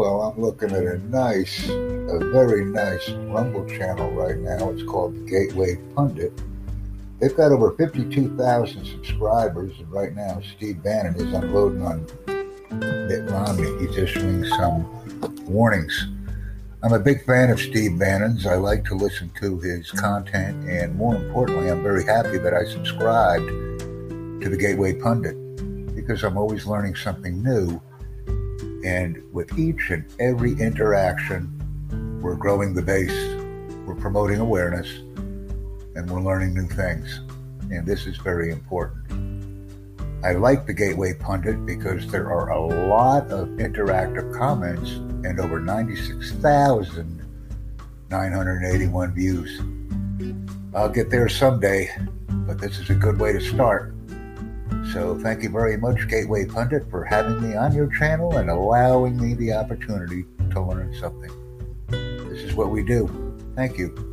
I'm looking at a nice, a very nice Rumble channel right now. It's called Gateway Pundit. They've got over 52,000 subscribers, and right now Steve Bannon is unloading on Mitt Romney. He's issuing some warnings. I'm a big fan of Steve Bannon's. I like to listen to his content, and more importantly, I'm very happy that I subscribed to the Gateway Pundit because I'm always learning something new. And with each and every interaction, we're growing the base, we're promoting awareness, and we're learning new things. And this is very important. I like the Gateway Pundit because there are a lot of interactive comments and over 96,981 views. I'll get there someday, but this is a good way to start. So thank you very much, Gateway Pundit, for having me on your channel and allowing me the opportunity to learn something. This is what we do. Thank you.